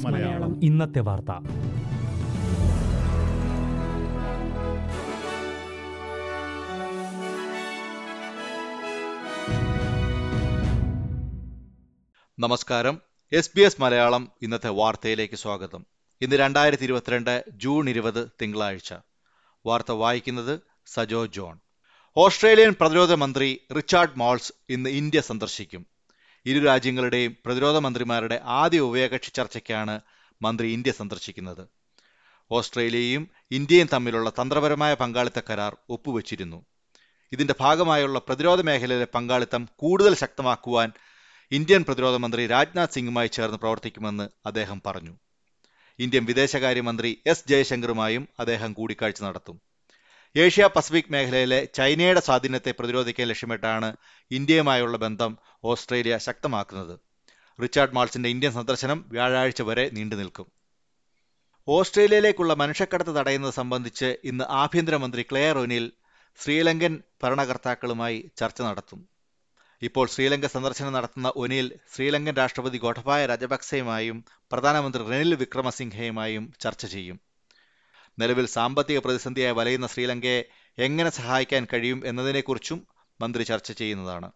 മലയാളം. ഇന്നത്തെ വാർത്ത. നമസ്കാരം. എസ് ബി എസ് മലയാളം ഇന്നത്തെ വാർത്തയിലേക്ക് സ്വാഗതം. ഇന്ന് രണ്ടായിരത്തി ഇരുപത്തിരണ്ട് ജൂൺ ഇരുപത് തിങ്കളാഴ്ച. വാർത്ത വായിക്കുന്നത് സജോ ജോൺ. ഓസ്ട്രേലിയൻ പ്രതിരോധ മന്ത്രി റിച്ചാർഡ് മോൾസ് ഇന്ന് ഇന്ത്യ സന്ദർശിക്കും. ഇരു രാജ്യങ്ങളുടെയും പ്രതിരോധ മന്ത്രിമാരുടെ ആദ്യ ഉഭയകക്ഷി ചർച്ചയ്ക്കാണ് മന്ത്രി ഇന്ത്യ സന്ദർശിക്കുന്നത്. ഓസ്ട്രേലിയയും ഇന്ത്യയും തമ്മിലുള്ള തന്ത്രപരമായ പങ്കാളിത്ത കരാർ ഒപ്പുവച്ചിരുന്നു. ഇതിന്റെ ഭാഗമായുള്ള പ്രതിരോധ മേഖലയിലെ പങ്കാളിത്തം കൂടുതൽ ശക്തമാക്കുവാൻ ഇന്ത്യൻ പ്രതിരോധ മന്ത്രി രാജ്നാഥ് സിംഗുമായി ചേർന്ന് പ്രവർത്തിക്കുമെന്ന് അദ്ദേഹം പറഞ്ഞു. ഇന്ത്യൻ വിദേശകാര്യമന്ത്രി എസ് ജയശങ്കറുമായും അദ്ദേഹം കൂടിക്കാഴ്ച നടത്തും. ഏഷ്യ പസഫിക് മേഖലയിലെ ചൈനയുടെ സ്വാധീനത്തെ പ്രതിരോധിക്കാൻ ലക്ഷ്യമിട്ടാണ് ഇന്ത്യയുമായുള്ള ബന്ധം ഓസ്ട്രേലിയ ശക്തമാക്കുന്നത്. റിച്ചാർഡ് മാൾസിന്റെ ഇന്ത്യൻ സന്ദർശനം വ്യാഴാഴ്ച വരെ നീണ്ടു നിൽക്കും. ഓസ്ട്രേലിയയിലേക്കുള്ള മനുഷ്യക്കടത്ത് തടയുന്നത് സംബന്ധിച്ച് ഇന്ന് ആഭ്യന്തരമന്ത്രി ക്ലെയർ ഒനിൽ ശ്രീലങ്കൻ ഭരണകർത്താക്കളുമായി ചർച്ച നടത്തും. ഇപ്പോൾ ശ്രീലങ്ക സന്ദർശനം നടത്തുന്ന ഒനിൽ ശ്രീലങ്കൻ രാഷ്ട്രപതി ഗോഠബായ രാജപക്സെയുമായും പ്രധാനമന്ത്രി റെനിൽ വിക്രമസിംഹയുമായും ചർച്ച ചെയ്യും. നിലവിൽ സാമ്പത്തിക പ്രതിസന്ധിയായി വലയുന്ന ശ്രീലങ്കയെ എങ്ങനെ സഹായിക്കാൻ കഴിയും എന്നതിനെക്കുറിച്ചും മന്ത്രി ചർച്ച ചെയ്യുന്നതാണ്.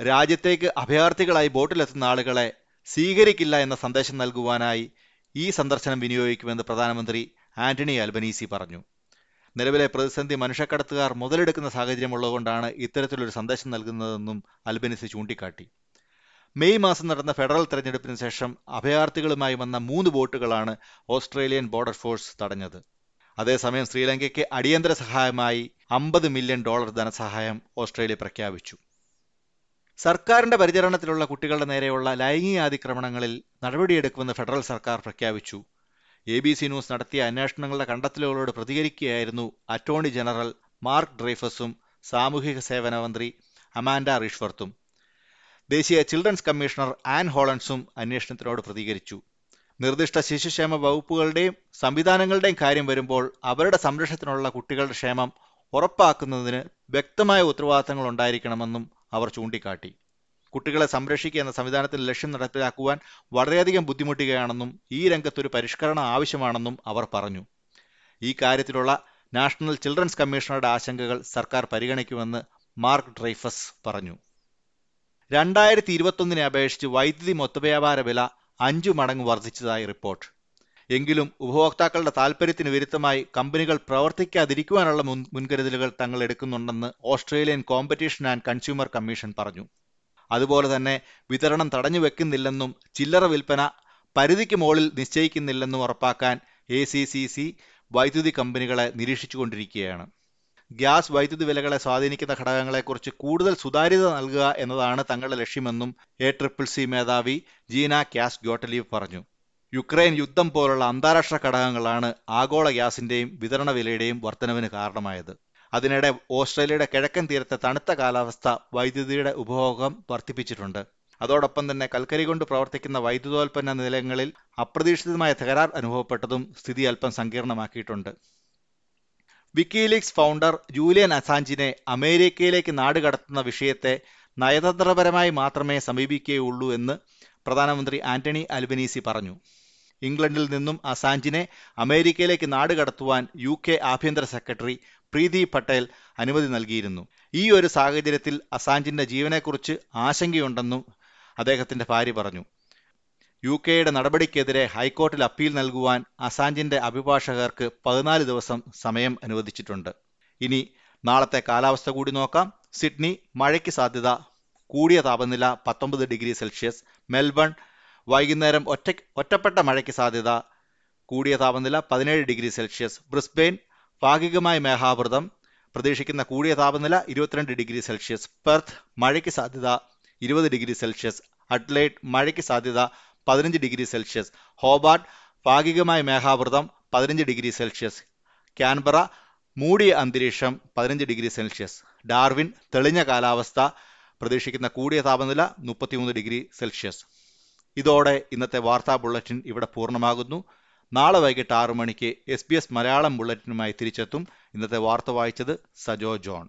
രാജ്യത്തേക്ക് അഭയാർത്ഥികളായി ബോട്ടിലെത്തുന്ന ആളുകളെ സ്വീകരിക്കില്ല എന്ന സന്ദേശം നൽകുവാനായി ഈ സന്ദർശനം വിനിയോഗിക്കുമെന്ന് പ്രധാനമന്ത്രി ആന്റണി അൽബനീസി പറഞ്ഞു. നിലവിലെ പ്രതിസന്ധി മനുഷ്യക്കടത്തുകാർ മുതലെടുക്കുന്ന സാഹചര്യമുള്ളതുകൊണ്ടാണ് ഇത്തരത്തിലൊരു സന്ദേശം നൽകുന്നതെന്നും അൽബനീസി ചൂണ്ടിക്കാട്ടി. മെയ് മാസം നടന്ന ഫെഡറൽ തെരഞ്ഞെടുപ്പിന് ശേഷം അഭയാർത്ഥികളുമായി വന്ന മൂന്ന് ബോട്ടുകളാണ് ഓസ്ട്രേലിയൻ ബോർഡർ ഫോഴ്സ് തടഞ്ഞത്. അതേസമയം ശ്രീലങ്കയ്ക്ക് അടിയന്തര സഹായമായി അമ്പത് മില്യൺ ഡോളർ ധനസഹായം ഓസ്ട്രേലിയ പ്രഖ്യാപിച്ചു. സർക്കാരിന്റെ പരിചരണത്തിലുള്ള കുട്ടികളുടെ നേരെയുള്ള ലൈംഗികാതിക്രമണങ്ങളിൽ നടപടിയെടുക്കുമെന്ന് ഫെഡറൽ സർക്കാർ പ്രഖ്യാപിച്ചു. എ ബി സി ന്യൂസ് നടത്തിയ അന്വേഷണങ്ങളുടെ കണ്ടെത്തലുകളോട് പ്രതികരിക്കുകയായിരുന്നു അറ്റോർണി ജനറൽ മാർക്ക് ഡ്രൈഫസും സാമൂഹിക സേവന മന്ത്രി അമാൻഡ റിഷ്വർത്തും. ദേശീയ ചിൽഡ്രൻസ് കമ്മീഷണർ ആൻ ഹോളൻസും അന്വേഷണത്തിനോട് പ്രതികരിച്ചു. നിർദ്ദിഷ്ട ശിശുക്ഷേമ വകുപ്പുകളുടെയും സംവിധാനങ്ങളുടെയും കാര്യം വരുമ്പോൾ അവരുടെ സംരക്ഷണത്തിനുള്ള കുട്ടികളുടെ ക്ഷേമം ഉറപ്പാക്കുന്നതിന് വ്യക്തമായ ഉത്തരവാദിത്തങ്ങൾ ഉണ്ടായിരിക്കണമെന്നും അവർ ചൂണ്ടിക്കാട്ടി. കുട്ടികളെ സംരക്ഷിക്കുക എന്ന സംവിധാനത്തിൽ ലക്ഷ്യം നടപ്പിലാക്കുവാൻ വളരെയധികം ബുദ്ധിമുട്ടുകയാണെന്നും ഈ രംഗത്തൊരു പരിഷ്കരണം ആവശ്യമാണെന്നും അവർ പറഞ്ഞു. ഈ കാര്യത്തിലുള്ള നാഷണൽ ചിൽഡ്രൻസ് കമ്മീഷണറുടെ ആശങ്കകൾ സർക്കാർ പരിഗണിക്കുമെന്ന് മാർക്ക് ഡ്രൈഫസ് പറഞ്ഞു. രണ്ടായിരത്തി ഇരുപത്തൊന്നിനെ അപേക്ഷിച്ച് വൈദ്യുതി മൊത്തവ്യാപാര വില അഞ്ചു മടങ്ങ് വർദ്ധിച്ചതായി റിപ്പോർട്ട്. എങ്കിലും ഉപഭോക്താക്കളുടെ താൽപ്പര്യത്തിന് വിരുദ്ധമായി കമ്പനികൾ പ്രവർത്തിക്കാതിരിക്കുവാനുള്ള മുൻ മുൻകരുതലുകൾ തങ്ങൾ എടുക്കുന്നുണ്ടെന്ന് Australian competition and consumer commission പറഞ്ഞു. അതുപോലെ തന്നെ വിതരണം തടഞ്ഞു വെക്കുന്നില്ലെന്നും ചില്ലറ വിൽപ്പന പരിധിക്ക് മുകളിൽ നിശ്ചയിക്കുന്നില്ലെന്നും ഉറപ്പാക്കാൻ എ വൈദ്യുതി കമ്പനികളെ നിരീക്ഷിച്ചുകൊണ്ടിരിക്കുകയാണ്. ഗ്യാസ് വൈദ്യുതി വിലകളെ സ്വാധീനിക്കുന്ന ഘടകങ്ങളെക്കുറിച്ച് കൂടുതൽ സുതാര്യത നൽകുക എന്നതാണ് തങ്ങളുടെ ലക്ഷ്യമെന്നും എ ട്രിപ്പിൾ സി മേധാവി ജീന ക്യാസ് ഗ്യോട്ടലീവ് പറഞ്ഞു. യുക്രൈൻ യുദ്ധം പോലുള്ള അന്താരാഷ്ട്ര ഘടകങ്ങളാണ് ആഗോള ഗ്യാസിന്റെയും വിതരണ വിലയുടെയും വർധനവിന് കാരണമായത്. അതിനിടെ ഓസ്ട്രേലിയയുടെ കിഴക്കൻ തീരത്തെ തണുത്ത കാലാവസ്ഥ വൈദ്യുതിയുടെ ഉപഭോഗം വർദ്ധിപ്പിച്ചിട്ടുണ്ട്. അതോടൊപ്പം തന്നെ കൽക്കരി കൊണ്ട് പ്രവർത്തിക്കുന്ന വൈദ്യുതോൽപ്പന്ന നിലയങ്ങളിൽ അപ്രതീക്ഷിതമായ തകരാർ അനുഭവപ്പെട്ടതും സ്ഥിതി അല്പം സങ്കീർണമാക്കിയിട്ടുണ്ട്. വിക്കിലീക്സ് ഫൗണ്ടർ ജൂലിയൻ അസാഞ്ചിനെ അമേരിക്കയിലേക്ക് നാടുകടത്തുന്ന വിഷയത്തെ നയതന്ത്രപരമായി മാത്രമേ സമീപിക്കുകയുള്ളൂ എന്ന് പ്രധാനമന്ത്രി ആന്റണി അൽബനീസി പറഞ്ഞു. ഇംഗ്ലണ്ടിൽ നിന്നും അസാഞ്ചിനെ അമേരിക്കയിലേക്ക് നാടുകടത്തുവാൻ യു കെ ആഭ്യന്തര സെക്രട്ടറി പ്രീതി പട്ടേൽ അനുമതി നൽകിയിരുന്നു. ഈ ഒരു സാഹചര്യത്തിൽ അസാഞ്ചിന്റെ ജീവനെക്കുറിച്ച് ആശങ്കയുണ്ടെന്നും അദ്ദേഹത്തിന്റെ ഭാര്യ പറഞ്ഞു. യു കെയുടെ നടപടിക്കെതിരെ ഹൈക്കോർട്ടിൽ അപ്പീൽ നൽകുവാൻ അസാഞ്ചിന്റെ അഭിഭാഷകർക്ക് പതിനാല് ദിവസം സമയം അനുവദിച്ചിട്ടുണ്ട്. ഇനി നാളത്തെ കാലാവസ്ഥ കൂടി നോക്കാം. സിഡ്നി മഴയ്ക്ക് സാധ്യത. കൂടിയ താപനില പത്തൊമ്പത് ഡിഗ്രി സെൽഷ്യസ്. മെൽബൺ വൈകുന്നേരം ഒറ്റ ഒറ്റപ്പെട്ട മഴയ്ക്ക് സാധ്യത. കൂടിയ താപനില പതിനേഴ് ഡിഗ്രി സെൽഷ്യസ്. ബ്രിസ്ബെയിൻ ഭാഗികമായ മേഘാവൃതം. പ്രതീക്ഷിക്കുന്ന കൂടിയ താപനില ഇരുപത്തിരണ്ട് ഡിഗ്രി സെൽഷ്യസ്. പെർത്ത് മഴയ്ക്ക് സാധ്യത ഇരുപത് ഡിഗ്രി സെൽഷ്യസ്. അഡ്ലൈറ്റ് മഴയ്ക്ക് സാധ്യത പതിനഞ്ച് ഡിഗ്രി സെൽഷ്യസ്. ഹോബാർട്ട് ഭാഗികമായ മേഘാവൃതം പതിനഞ്ച് ഡിഗ്രി സെൽഷ്യസ്. ക്യാൻബറ മൂടിയ അന്തരീക്ഷം പതിനഞ്ച് ഡിഗ്രി സെൽഷ്യസ്. ഡാർവിൻ തെളിഞ്ഞ കാലാവസ്ഥ പ്രതീക്ഷിക്കുന്ന കൂടിയ താപനില മുപ്പത്തിമൂന്ന് ഡിഗ്രി സെൽഷ്യസ്. ഇതോടെ ഇന്നത്തെ വാർത്താ ബുള്ളറ്റിൻ ഇവിടെ പൂർണമാകുന്നു. നാളെ വൈകിട്ട് ആറു മണിക്ക് എസ് ബി എസ് മലയാളം ബുള്ളറ്റിനുമായി തിരിച്ചെത്തും. ഇന്നത്തെ വാർത്ത വായിച്ചത് സജോ ജോൺ.